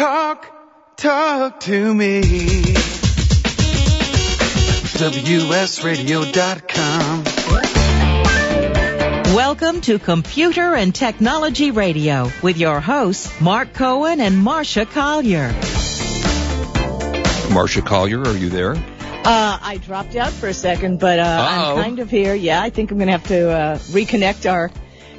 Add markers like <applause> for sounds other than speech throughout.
Talk, talk to me. WSRadio.com. Welcome to Computer and Technology Radio with your hosts, Mark Cohen and Marcia Collier. Marcia Collier, are you there? Uh, I dropped out for a second, but uh, I'm kind of here. Yeah, I think I'm going to have to uh, reconnect our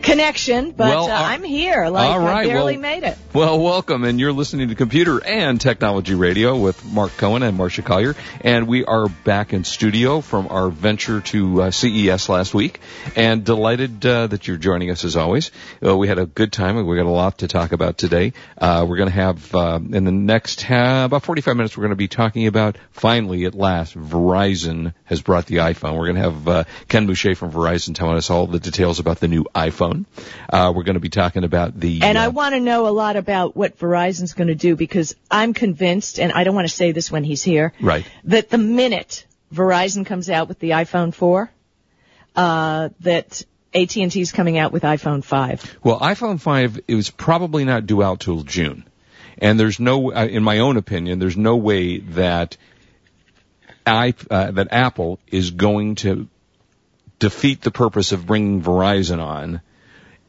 connection, but Well, uh, uh, I'm here. Like all right, I barely well- made it. Well, welcome, and you're listening to Computer and Technology Radio with Mark Cohen and Marcia Collier, and we are back in studio from our venture to uh, CES last week, and delighted uh, that you're joining us as always. Uh, we had a good time, and we got a lot to talk about today. Uh, we're going to have uh, in the next uh, about 45 minutes, we're going to be talking about finally at last Verizon has brought the iPhone. We're going to have uh, Ken Boucher from Verizon telling us all the details about the new iPhone. Uh, we're going to be talking about the And I want to know a lot about what Verizon's going to do because I'm convinced, and I don't want to say this when he's here, right. that the minute Verizon comes out with the iPhone 4, uh, that AT&T's coming out with iPhone 5. Well, iPhone 5 it was probably not due out till June. And there's no, uh, in my own opinion, there's no way that I, uh, that Apple is going to defeat the purpose of bringing Verizon on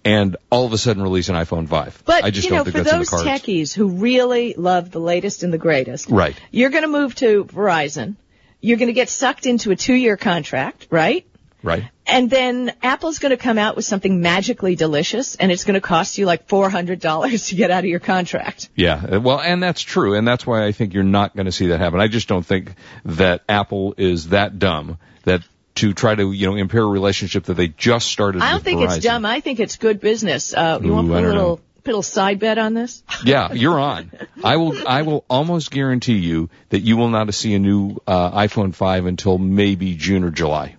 and all of a sudden release an iPhone 5. But, I just you don't know, think for that's in the those cards. techies who really love the latest and the greatest, Right. you're going to move to Verizon. You're going to get sucked into a two-year contract, right? Right. And then Apple's going to come out with something magically delicious, and it's going to cost you like $400 to get out of your contract. Yeah, well, and that's true, and that's why I think you're not going to see that happen. I just don't think that Apple is that dumb that to try to you know impair a relationship that they just started. I don't think Verizon. it's dumb. I think it's good business. Uh, you want Ooh, to put a little, know. little side bet on this? <laughs> Yeah, you're on. I will. I will almost guarantee you that you will not see a new uh, iPhone 5 until maybe June or July.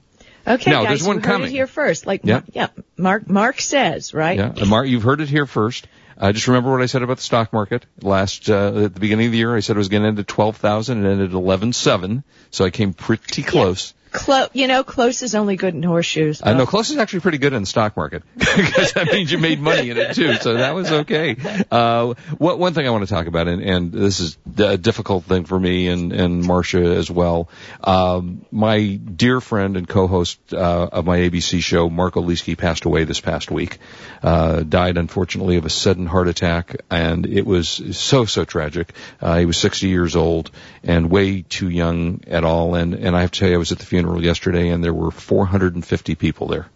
Okay, No, guys, there's one you heard coming. it here first. Like, Yeah. yeah, Mark, Mark says, right? Yeah, Mark, you've heard it here first. Uh, just remember what I said about the stock market last uh, at the beginning of the year. I said it was going to end at twelve thousand, and ended at eleven seven. So I came pretty close. Clo- you know, close is only good in horseshoes. I know close is actually pretty good in the stock market <laughs> because that means you made money in it too. So that was okay. Uh, what, one thing I want to talk about, and, and this is a difficult thing for me and, and Marcia as well. Um, my dear friend and co-host uh, of my ABC show, Mark Oliski, passed away this past week. Uh, died unfortunately of a sudden heart attack, and it was so so tragic. Uh, he was 60 years old and way too young at all. And and I have to tell you, I was at the funeral yesterday, and there were 450 people there.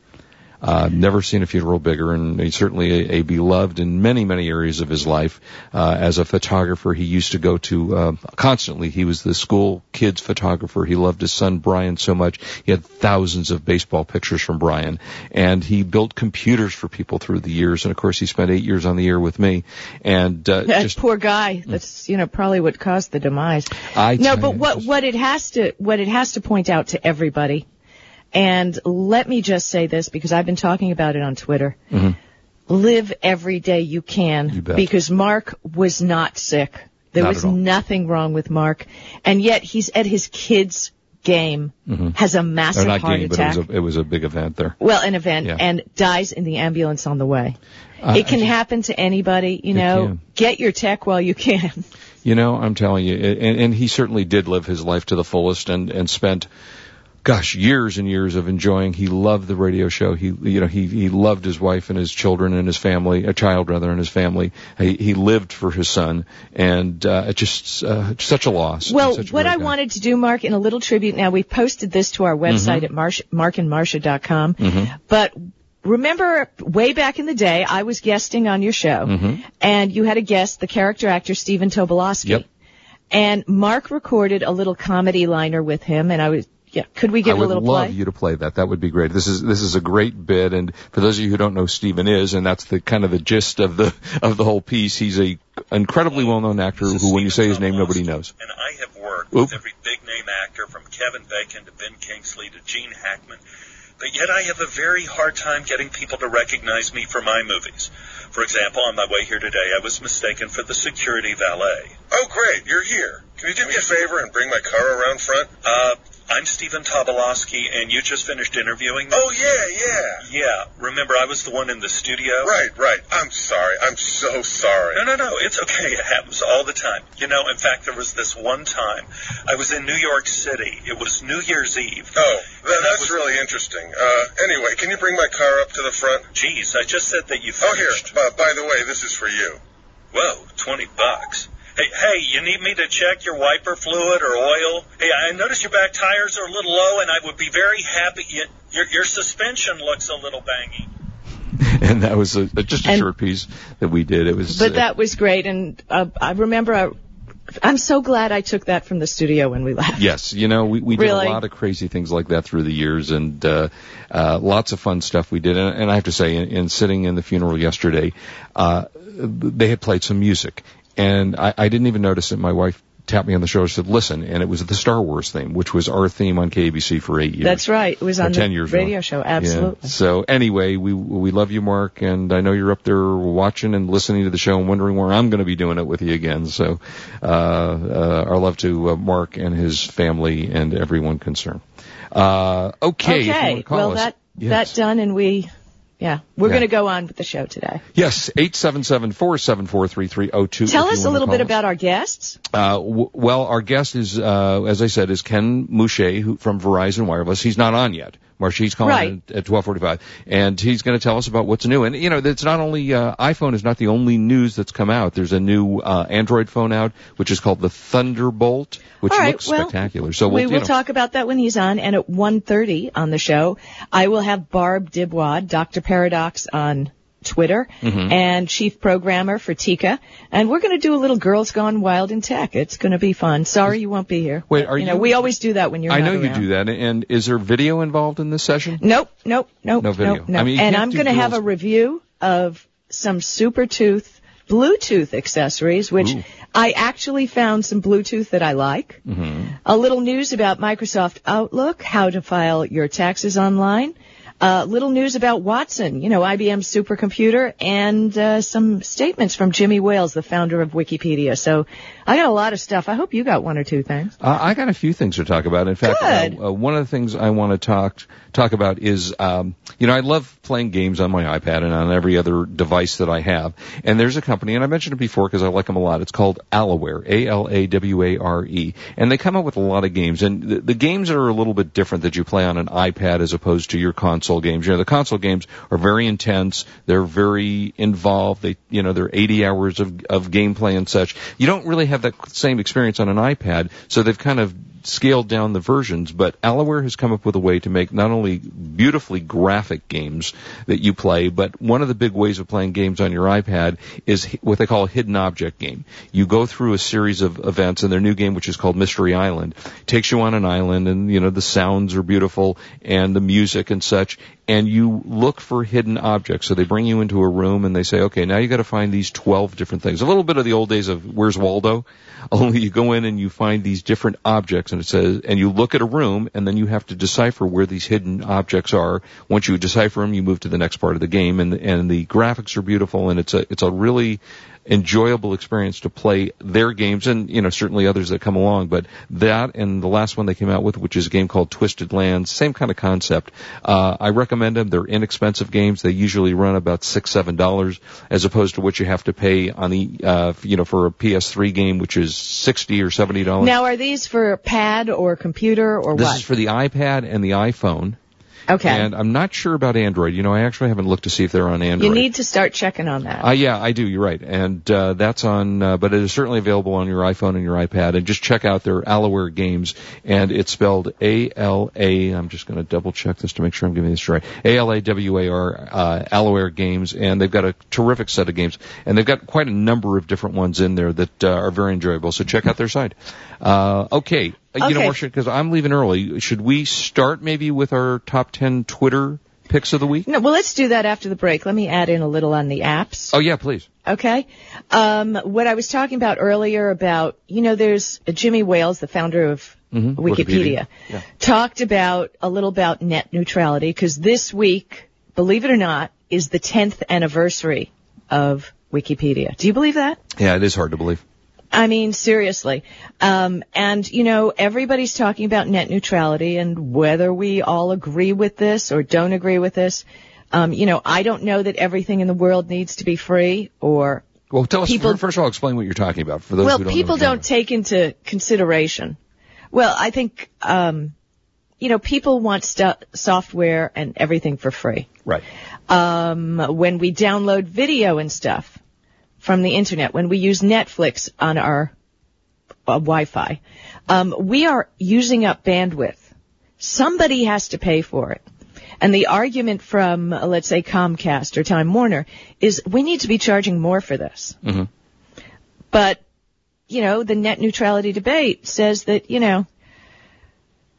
Uh, never seen a funeral bigger, and he's certainly a, a beloved in many, many areas of his life. Uh, as a photographer, he used to go to uh, constantly. He was the school kids photographer. He loved his son Brian so much. He had thousands of baseball pictures from Brian, and he built computers for people through the years. And of course, he spent eight years on the air with me. And uh, That just poor guy. That's you know probably what caused the demise. I no, but what what it has to what it has to point out to everybody, and let me just say this because I've been talking about it on Twitter. Live every day you can Mm-hmm. You because Mark was not sick. There Not was nothing wrong with Mark, and yet he's at his kids' game, has a massive Mm-hmm. heart game, but attack. it was a it was a big event there. well, an event, Yeah. and dies in the ambulance on the way. I- it can I- happen to anybody, you know. can. Get your tech while you can. You know, I'm telling you, and, and he certainly did live his life to the fullest and, and spent, gosh, years and years of enjoying. He loved the radio show. He, you know, he, he loved his wife and his children and his family, a child rather, and his family. He, he lived for his son and, uh, it's just, uh, such a loss. Well, Such a what I guy. wanted to do, Mark, in a little tribute, now we've posted this to our website at marsh, markandmarsha.com, but remember way back in the day, I was guesting on your show, and you had a guest, the character actor Stephen Tobolowsky. Yep. And Mark recorded a little comedy liner with him, and I was, yeah, could we I give would a little love play? you to play that. That would be great. This is this is a great bit, and for those of you who don't know who Stephen is, and that's the kind of the gist of the of the whole piece. He's a incredibly well known actor who, when you say his name, nobody knows. And I have worked Oop. with every big name actor from Kevin Bacon to Ben Kingsley to Gene Hackman. But yet I have a very hard time getting people to recognize me for my movies. For example, on my way here today, I was mistaken for the security valet. Oh, great, you're here. Can you do me a favor and bring my car around front? Uh, I'm Stephen Tobolowsky, and you just finished interviewing me? Oh, yeah, yeah. Yeah, remember I was the one in the studio? Right, right. I'm sorry. I'm so sorry. No, no, no. It's okay. It happens all the time. You know, in fact, there was this one time I was in New York City. It was New Year's Eve. Oh, that, that's was... really interesting. Uh, anyway, can you bring my car up to the front? Geez, I just said that you finished. Oh, here. Uh, by the way, this is for you. Whoa, 20 bucks. Hey, hey, you need me to check your wiper fluid or oil? Hey, I notice your back tires are a little low, and I would be very happy. Your, your suspension looks a little bangy. <laughs> and that was a, just a and, short piece that we did. It was, but uh, that was great, and uh, I remember. I, I'm so glad I took that from the studio when we left. Yes, you know, we, we really? did a lot of crazy things like that through the years and uh, uh, lots of fun stuff we did. And, and I have to say, in, in sitting in the funeral yesterday, uh, they had played some music. And I, I didn't even notice it. My wife tapped me on the shoulder and said, listen, and it was the Star Wars theme, which was our theme on KABC for eight years. That's right. It was on the radio ago. show. Absolutely. Yeah. So anyway, we, we love you, Mark, and I know you're up there watching and listening to the show and wondering where I'm going to be doing it with you again. So, uh, uh, our love to uh, Mark and his family and everyone concerned. Uh, okay. Okay. well, us. that, yes. that done and we yeah, we're Yeah. going to go on with the show today. Yes, 877-474-3302. Tell us a little bit us. about our guests. Uh, w- well, our guest is, uh, as I said, is Ken Mouche who, from Verizon Wireless. He's not on yet. Marcia, he's calling Right. at, at 1245. And he's going to tell us about what's new. And, you know, it's not only, uh, iPhone is not the only news that's come out. There's a new, uh, Android phone out, which is called the Thunderbolt, which right, looks well, spectacular. So we we'll, will you know, talk about that when he's on, and at 1.30 on the show, I will have Barb Dybwad, Dr. Paradox on Twitter, Mm-hmm. and chief programmer for Tika, and we're going to do a little Girls Gone Wild in Tech. It's going to be fun. Sorry you won't be here. Wait, are you you know, we always do that when you're I know you do that. And is there video involved in this session? Nope, nope, nope, No video. nope, nope. I mean, and I'm going to have a review of some Super Tooth Bluetooth accessories, which Ooh. I actually found some Bluetooth that I like. Mm-hmm. A little news about Microsoft Outlook, how to file your taxes online. A little news about Watson, you know, IBM's supercomputer, and uh, some statements from Jimmy Wales, the founder of Wikipedia. So I got a lot of stuff. I hope you got one or two things. Uh, I got a few things to talk about. In fact, uh, uh, one of the things I want to talk talk about is, um, you know, I love playing games on my iPad and on every other device that I have. And there's a company, and I mentioned it before because I like them a lot. It's called Alaware, A-L-A-W-A-R-E, and they come out with a lot of games. And the, the games are a little bit different that you play on an iPad as opposed to your console games. You know, the console games are very intense. They're very involved. They, you know, they're 80 hours of of gameplay and such. You don't really have that same experience on an iPad, so they've kind of scaled down the versions, but Alaware has come up with a way to make not only beautifully graphic games that you play, but one of the big ways of playing games on your iPad is what they call a hidden object game. You go through a series of events and their new game, which is called Mystery Island, takes you on an island and, you know, the sounds are beautiful and the music and such, and you look for hidden objects. So they bring you into a room and they say, okay, now you gotta find these 12 different things. A little bit of the old days of Where's Waldo? <laughs> Only you go in and you find these different objects and it says, and you look at a room and then you have to decipher where these hidden objects are. Once you decipher them, you move to the next part of the game and, and the graphics are beautiful and it's a, it's a really enjoyable experience to play their games and, you know, certainly others that come along, but that and the last one they came out with, which is a game called Twisted Lands, same kind of concept. Uh, I recommend them. They're inexpensive games. They usually run about six, seven dollars as opposed to what you have to pay on the, uh, you know, for a PS3 game, which is 60 or 70 dollars. Now, are these for pad or computer or This what? is for the iPad and the iPhone. Okay. And I'm not sure about Android. You know, I actually haven't looked to see if they're on Android. you need to start checking on that. Uh, yeah, I do. You're right, and uh, that's on. Uh, but it is certainly available on your iPhone and your iPad. And just check out their Alaware games, and it's spelled A L A. I'm just going to double check this to make sure I'm giving this right. A L A W A R uh, Alaware games, and they've got a terrific set of games, and they've got quite a number of different ones in there that uh, are very enjoyable. So check out their site. Uh, okay. Uh, You know, Okay. Marcia, because I'm leaving early, should we start maybe with our top 10 Twitter picks of the week? no, well, let's do that after the break. Let me add in a little on the apps. Oh, yeah, please. Okay. Um, what I was talking about earlier about, you know, there's Jimmy Wales, the founder of Mhm, Wikipedia, Wikipedia. Yeah. talked about a little about net neutrality because this week, believe it or not, is the 10th anniversary of Wikipedia. Do you believe that? Yeah, it is hard to believe. I mean, seriously. Um, and, you know, everybody's talking about net neutrality and whether we all agree with this or don't agree with this. Um, you know, I don't know that everything in the world needs to be free or Well, tell us, People- first of all, explain what you're talking about for those well, who don't people don't take into consideration. Well, I think, um, you know, people want stu- software and everything for free. Right. Um, when we download video and stuff from the internet, when we use Netflix on our uh, Wi-Fi, um, we are using up bandwidth. Somebody has to pay for it. And the argument from, uh, let's say, Comcast or Time Warner is we need to be charging more for this. Mhm. But, you know, the net neutrality debate says that, you know,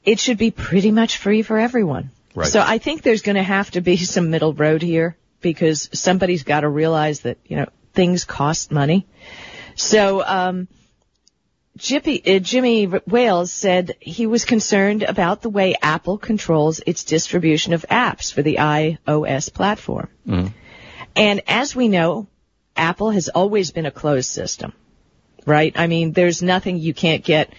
it should be pretty much free for everyone. Right. So I think there's going to have to be some middle road here because somebody's got to realize that, you know, things cost money. So, um, Jippy, uh, Jimmy Wales said he was concerned about the way Apple controls its distribution of apps for the iOS platform. And as we know, Apple has always been a closed system, right? I mean, there's nothing you can't get.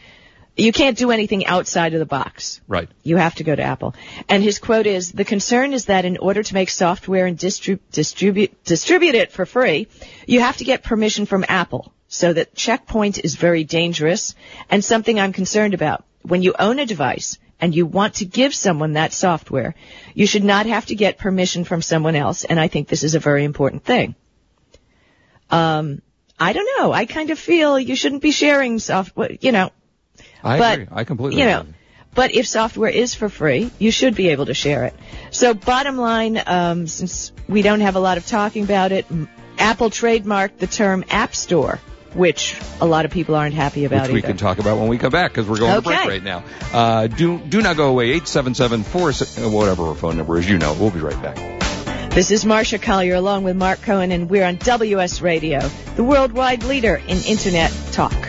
You can't do anything outside of the box. Right. You have to go to Apple. And his quote is, the concern is that in order to make software and distrib- distribute, distribute it for free, you have to get permission from Apple. So that checkpoint is very dangerous and something I'm concerned about. When you own a device and you want to give someone that software, you should not have to get permission from someone else. And I think this is a very important thing. Um, I don't know. I kind of feel you shouldn't be sharing software, you know, I but, agree. I completely you know, agree. but if software is for free, you should be able to share it. So bottom line, um, since we don't have a lot of talking about it, Apple trademarked the term App Store, which a lot of people aren't happy about Which we either. can talk about when we come back because we're going to break right now. Uh, do do not go away. Eight seven seven four whatever our phone number is. You know. We'll be right back. This is Marcia Collier along with Mark Cohen, and we're on WS Radio, the worldwide leader in Internet talk.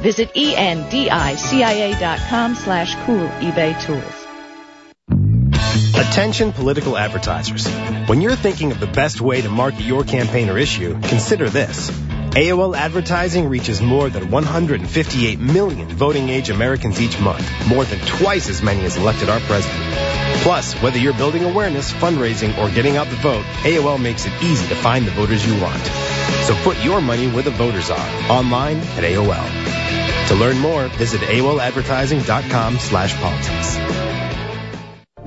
Visit endicia.com slash cool eBay tools. Attention political advertisers. When you're thinking of the best way to market your campaign or issue, consider this. AOL advertising reaches more than 158 million voting age Americans each month, more than twice as many as elected our president. Plus, whether you're building awareness, fundraising, or getting out the vote, AOL makes it easy to find the voters you want. So put your money where the voters are, online at AOL. To learn more, visit AOLadvertising.com slash politics.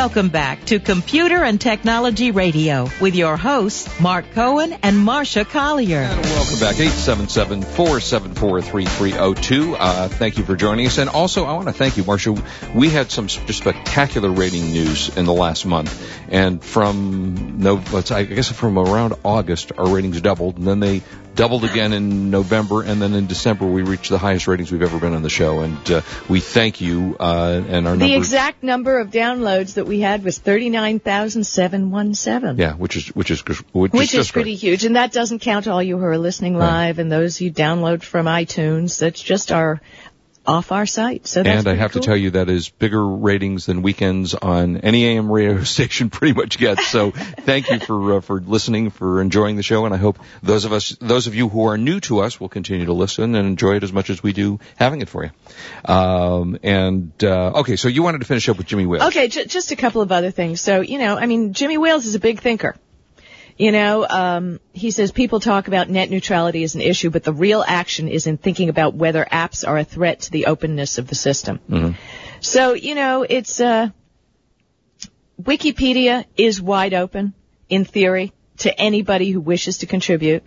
Welcome back to Computer and Technology Radio with your hosts, Mark Cohen and Marcia Collier. And welcome back, 877-474-3302. Uh, thank you for joining us. And also, I want to thank you, Marcia. We had some spectacular rating news in the last month. And from, no, I guess from around August, our ratings doubled. And then they doubled again in November, and then in December we reached the highest ratings we've ever been on the show. And uh, we thank you. Uh, and our The number, exact number of downloads that we had was 39,717. yeah, which is which is which, Which is, is pretty great. huge, and that doesn't count all you who are listening live and those you download from iTunes. That's just our off our site. So And I have cool. to tell you that is bigger ratings than weekends on any AM radio <laughs> station pretty much gets. So <laughs> thank you for uh, for listening, for enjoying the show, and I hope those of us, those of you who are new to us, will continue to listen and enjoy it as much as we do having it for you. Um, and uh, okay, so you wanted to finish up with Jimmy Wales. Okay, j- just a couple of other things. So, you know, I mean, Jimmy Wales is a big thinker. You know, um, he says people talk about net neutrality as an issue, but the real action is in thinking about whether apps are a threat to the openness of the system. So, you know, it's, uh, Wikipedia is wide open, in theory, to anybody who wishes to contribute.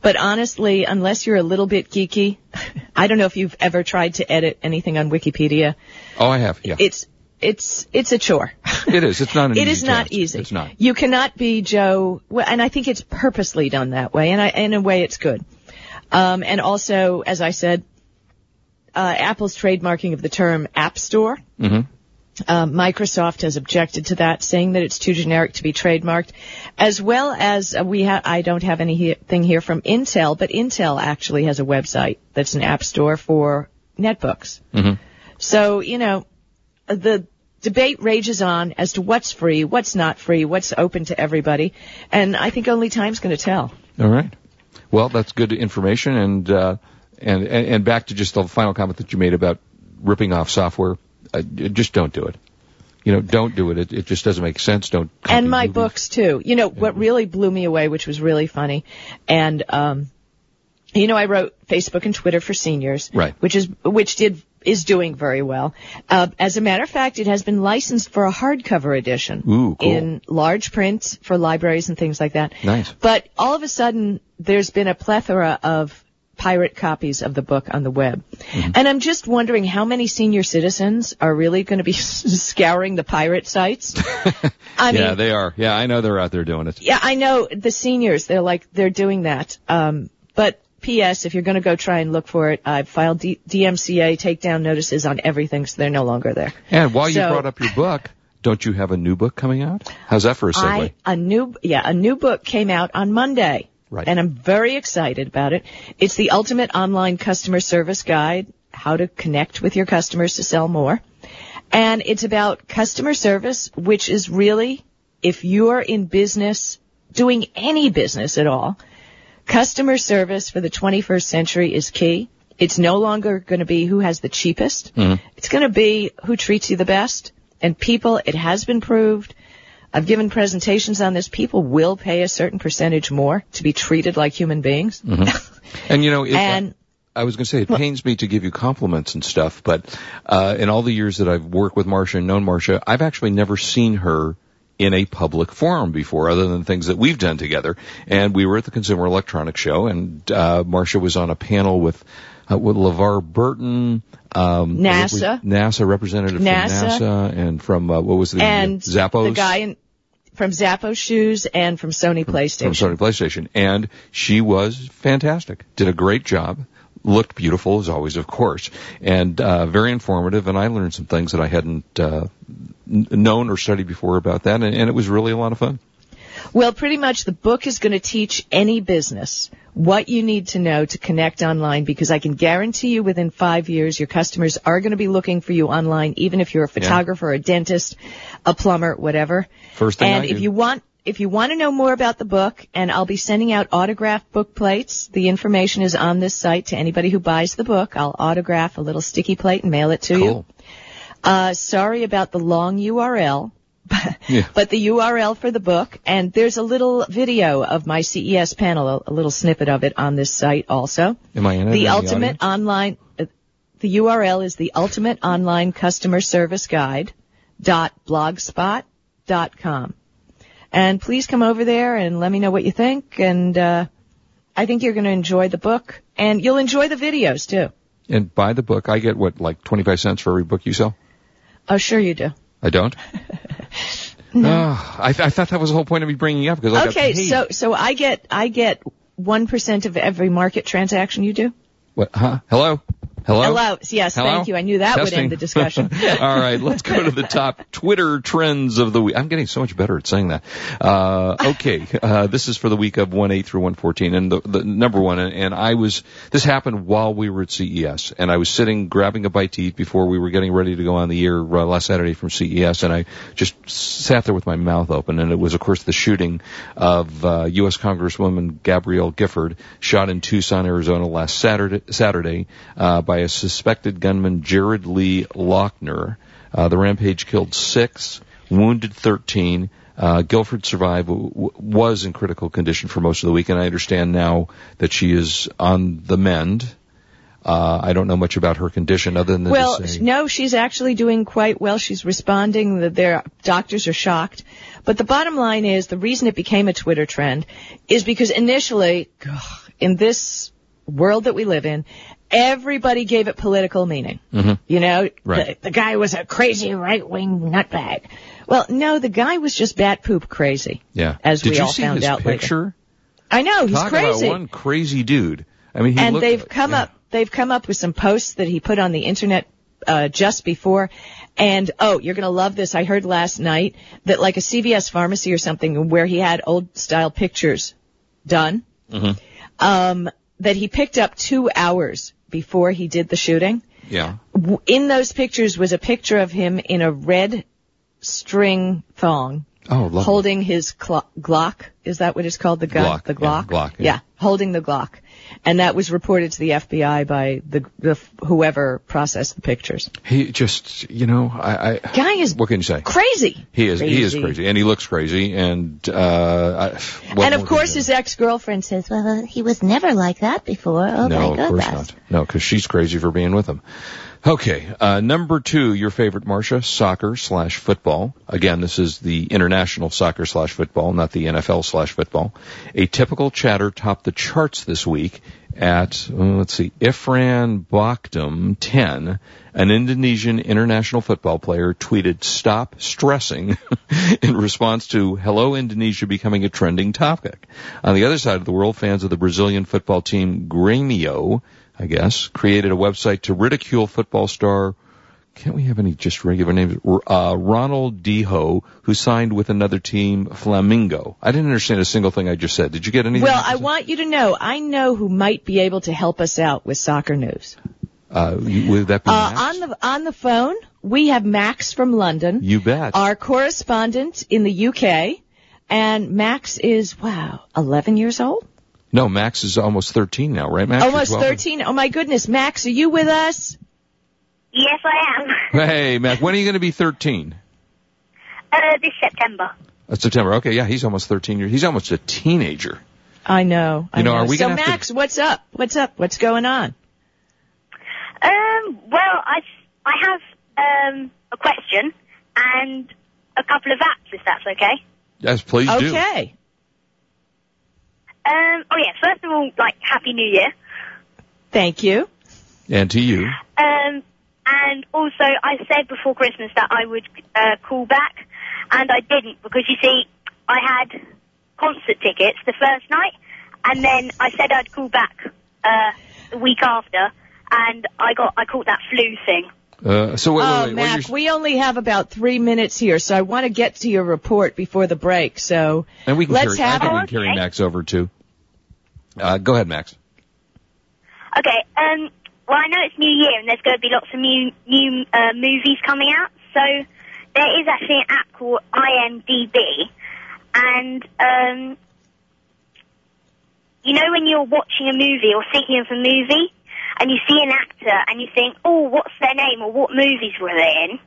But honestly, unless you're a little bit geeky, <laughs> I don't know if you've ever tried to edit anything on Wikipedia. Oh, I have. Yeah, It's, it's, it's a chore. it is. It's not an <laughs> It easy is not easy. It's not. You cannot be Joe, and I think it's purposely done that way, and I, in a way it's good. Um, and also, as I said, uh, Apple's trademarking of the term App Store. hmm Uh, Microsoft has objected to that, saying that it's too generic to be trademarked, as well as uh, we ha- I don't have anything here from Intel, but Intel actually has a website that's an app store for netbooks. hmm So, you know, the debate rages on as to what's free, what's not free, what's open to everybody, and I think only time's going to tell. All right. Well, that's good information, and uh, and and and back to just the final comment that you made about ripping off software. Uh, just don't do it. You know, don't do it. It, it just doesn't make sense. Don't. and my movies. books too. You know, what really blew me away, which was really funny, and um, you know, I wrote Facebook and Twitter for seniors, Right. Which is which did is doing very well. Uh, as a matter of fact, it has been licensed for a hardcover edition Ooh, cool. in large print for libraries and things like that. Nice. But all of a sudden, there's been a plethora of pirate copies of the book on the web. Mm-hmm. And I'm just wondering how many senior citizens are really going to be <laughs> scouring the pirate sites. <laughs> I yeah, mean, they are. Yeah, I know they're out there doing it. yeah, I know the seniors, they're like, they're doing that. Um, but P.S. If you're going to go try and look for it, I've filed D- DMCA takedown notices on everything, so they're no longer there. And while you brought up your book, don't you have a new book coming out? How's that for a segue? I, a new, yeah, a new book came out on Monday. Right. And I'm very excited about it. It's the ultimate online customer service guide, how to connect with your customers to sell more. And it's about customer service, which is really, if you're in business, doing any business at all, customer service for the 21st century is key. It's no longer going to be who has the cheapest. It's going to be who treats you the best. And people, it has been proved. I've given presentations on this. People will pay a certain percentage more to be treated like human beings. <laughs> and you know, and I was going to say it pains me to give you compliments and stuff, but uh, in all the years that I've worked with Marcia and known Marcia, I've actually never seen her in a public forum before, other than things that we've done together. And we were at the Consumer Electronics Show, and uh, Marcia was on a panel with uh, with LeVar Burton, um, NASA. repre- NASA representative NASA. from NASA, and from uh, what was the and Zappos the guy in, from Zappos shoes and from Sony PlayStation. from Sony PlayStation, and she was fantastic. Did a great job. Looked beautiful as always, of course, and uh, very informative. And I learned some things that I hadn't uh, n- known or studied before about that, and, and it was really a lot of fun. Well, pretty much the book is going to teach any business what you need to know to connect online because I can guarantee you within five years your customers are going to be looking for you online, even if you're a photographer, a dentist, a plumber, whatever. First thing and I if do. you want if you want to know more about the book, and I'll be sending out autographed book plates, the information is on this site to anybody who buys the book. I'll autograph a little sticky plate and mail it to you. Cool. Uh, sorry about the long URL. <laughs> Yeah. But the URL for the book, and there's a little video of my CES panel, a, little snippet of it on this site also. Am I in it? The ultimate audience? online, uh, the URL is the ultimate online customer service guide dot blogspot dot com. And please come over there and let me know what you think. And uh, I think you're going to enjoy the book, and you'll enjoy the videos too. And buy the book. I get what, like 25 cents for every book you sell? Oh, sure you do. I don't? <laughs> Ah, I, th- I thought that was the whole point of me bringing it up because I Okay, so so I get I get one percent of every market transaction you do. What, huh? Hello? Hello? Hello. Yes, Hello? thank you. I knew that would end the discussion. <laughs> All right, let's go to the top <laughs> Twitter trends of the week. I'm getting so much better at saying that. Uh, okay, uh, this is for the week of 1-8 through 114, and the, the number one, and, and I was, this happened while we were at CES, and I was sitting grabbing a bite to eat before we were getting ready to go on the air uh, last Saturday from CES, and I just sat there with my mouth open, and it was, of course, the shooting of uh, U.S. Congresswoman Gabrielle Gifford, shot in Tucson, Arizona last Saturday, Saturday uh, by a suspected gunman, Jared Lee Loughner. Uh, the rampage killed six, wounded 13. Uh, Guilford survived, w- was in critical condition for most of the week, and I understand now that she is on the mend. Uh, I don't know much about her condition other than that well, say, no, she's actually doing quite well. She's responding. The- Their doctors are shocked. But the bottom line is the reason it became a Twitter trend is because initially, ugh, in this world that we live in, everybody gave it political meaning. You know, Mm-hmm. Right. the, the guy was a crazy right-wing nutbag. Well, no, the guy was just bat poop crazy. yeah. As Did we you all see found his out later. picture? I know he's Talk crazy. about one crazy dude. I mean, he and looked- they've come yeah. up they've come up with some posts that he put on the internet uh, just before and oh you're going to love this i heard last night that like a cvs pharmacy or something where he had old style pictures done Mm-hmm. um, that he picked up two hours before he did the shooting Yeah. In those pictures was a picture of him in a red string thong Oh, lovely. holding his cl- Glock. Is that what it's called? The gun? Glock, The yeah, Glock? Glock, yeah. holding the Glock. And that was reported to the FBI by the, the whoever processed the pictures. He just, you know, I, I Guy is what can you say? crazy. He is, he is crazy, and he looks crazy, and, uh, I, and of course his ex-girlfriend says, well, he was never like that before. Oh no, my of course goodness. not. No, because she's crazy for being with him. Okay, uh, number two, your favorite, Marcia, soccer slash football. Again, this is the international soccer slash football, not the NFL slash football. A typical chatter topped the charts this week at, uh, let's see, Irfan Bachdim 10, an Indonesian international football player tweeted, stop stressing <laughs> in response to Hello Indonesia becoming a trending topic. On the other side of the world, fans of the Brazilian football team Grêmio, I guess, created a website to ridicule football star can't we have any just regular names? Uh, Ronald Deho, who signed with another team, Flamengo. I didn't understand a single thing I just said. Did you get anything? Well, I want you to know, I know who might be able to help us out with soccer news. uh, would that be Uh, on the on the phone, we have Max from London. You bet. our correspondent in the UK, and Max is wow, 11 years old, no, Max is almost 13 now, right, Max? Almost 12? 13. Oh my goodness, Max, are you with us? Yes, I am. <laughs> Hey, Max, when are you going to be 13? Uh, this September. Uh, September. Okay, yeah, he's almost 13 years. He's almost a teenager. I know. I You know, are we so gonna have to- Max, what's up? What's up? What's going on? Um, well, I, I have um, a question and a couple of apps, if that's okay. Yes, please do. Okay. Um, oh yeah, first of all, like, Happy New Year. Thank you. And to you. Um, and also, I said before Christmas that I would uh, call back, and I didn't because you see, I had concert tickets the first night, and then I said I'd call back uh, the week after, and I got I caught that flu thing. Uh, so wait, wait, oh, wait. what Mac, you're- we only have about three minutes here, so I want to get to your report before the break. So and we can let's carry, I have think we it. can carry Max over too. Uh, go ahead, Max. Okay, um, well, I know it's New Year and there's going to be lots of new new uh, movies coming out. So there is actually an app called IMDb, and um, you know when you're watching a movie or thinking of a movie, and you see an actor and you think, oh, what's their name or what movies were they in?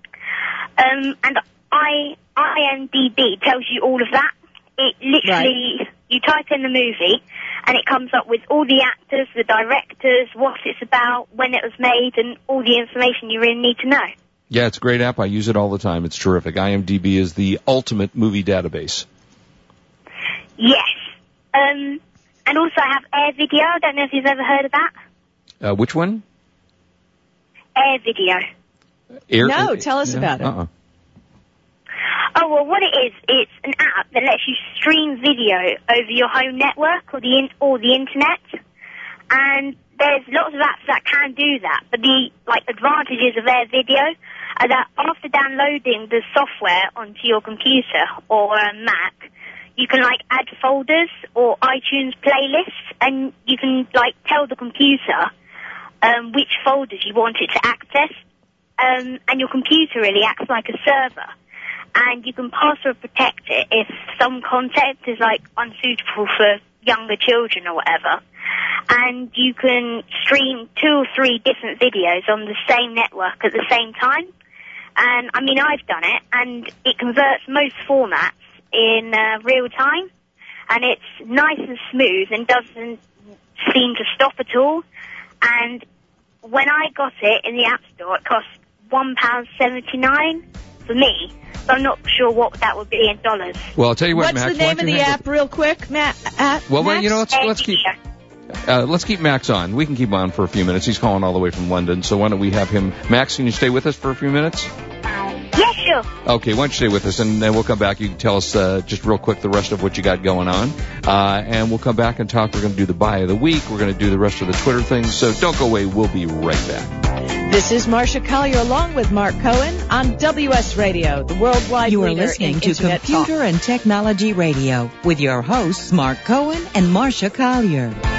Um, and I IMDb tells you all of that. It literally you type in the movie and it comes up with all the actors, the directors, what it's about, when it was made, and all the information you really need to know. Yeah, it's a great app. I use it all the time. It's terrific. IMDb is the ultimate movie database. Yes. Um, and also I have Air Video. I don't know if you've ever heard of that. Uh, which one? Air Video. Air, No, tell us about it. Uh-uh. Oh well, what it is, it's an app that lets you stream video over your home network or the in- or the internet. And there's lots of apps that can do that, but the like advantages of Air Video are that after downloading the software onto your computer or a Mac, you can like add folders or iTunes playlists, and you can like tell the computer um, which folders you want it to access. Um, and your computer really acts like a server and you can password protect it if some content is like unsuitable for younger children or whatever. And you can stream two or three different videos on the same network at the same time. And I mean, I've done it, and it converts most formats in uh, real time, and it's nice and smooth and doesn't seem to stop at all. And when I got it in the App Store, it cost one pound seventy nine for me. So I'm not sure what that would be in dollars. Well, I'll tell you what, What's Max. the name of the hang app, real quick, Matt? At, Well, well, you know, let's let's keep uh, let's keep Max on. We can keep on for a few minutes. He's calling all the way from London, so why don't we have him? Max, can you stay with us for a few minutes? Yeah, sure. Okay, why don't you stay with us, and then we'll come back. You can tell us uh, just real quick the rest of what you got going on, uh, and we'll come back and talk. We're going to do the buy of the week. We're going to do the rest of the Twitter things. So don't go away. We'll be right back. This is Marcia Collier along with Mark Cohen on WS Radio, the worldwide You are listening in to Internet Computer and Technology Radio with your hosts, Mark Cohen and Marcia Collier.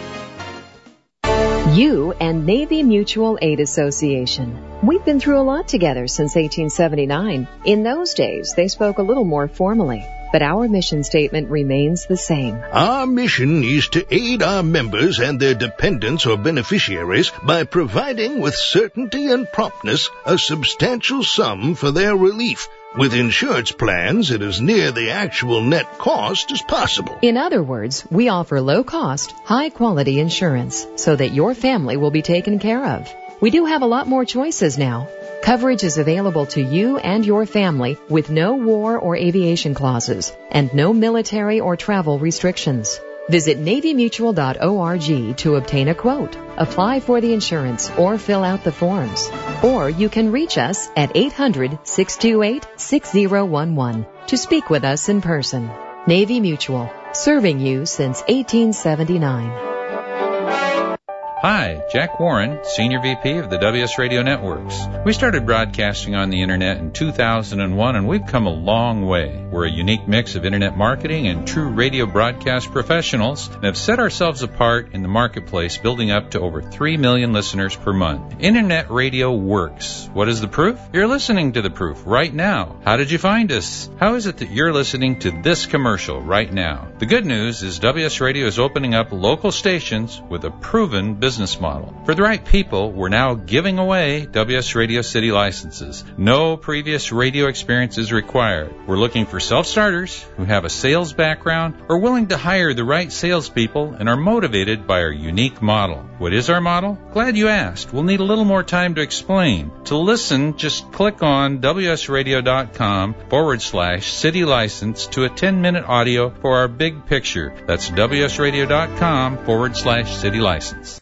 You and Navy Mutual Aid Association. We've been through a lot together since 1879. In those days, they spoke a little more formally, but our mission statement remains the same. Our mission is to aid our members and their dependents or beneficiaries by providing with certainty and promptness a substantial sum for their relief with insurance plans it is near the actual net cost as possible. In other words, we offer low cost, high quality insurance so that your family will be taken care of. We do have a lot more choices now. Coverage is available to you and your family with no war or aviation clauses and no military or travel restrictions. Visit NavyMutual.org to obtain a quote, apply for the insurance, or fill out the forms. Or you can reach us at 800-628-6011 to speak with us in person. Navy Mutual, serving you since 1879. Hi, Jack Warren, Senior VP of the WS Radio Networks. We started broadcasting on the internet in 2001 and we've come a long way. We're a unique mix of internet marketing and true radio broadcast professionals and have set ourselves apart in the marketplace, building up to over 3 million listeners per month. Internet radio works. What is the proof? You're listening to the proof right now. How did you find us? How is it that you're listening to this commercial right now? The good news is WS Radio is opening up local stations with a proven business business model. For the right people, we're now giving away WS Radio City licenses. No previous radio experience is required. We're looking for self-starters who have a sales background or willing to hire the right salespeople and are motivated by our unique model. What is our model? Glad you asked. We'll need a little more time to explain. To listen, just click on wsradio.com forward slash city license to a 10 minute audio for our big picture. That's wsradio.com forward slash city license.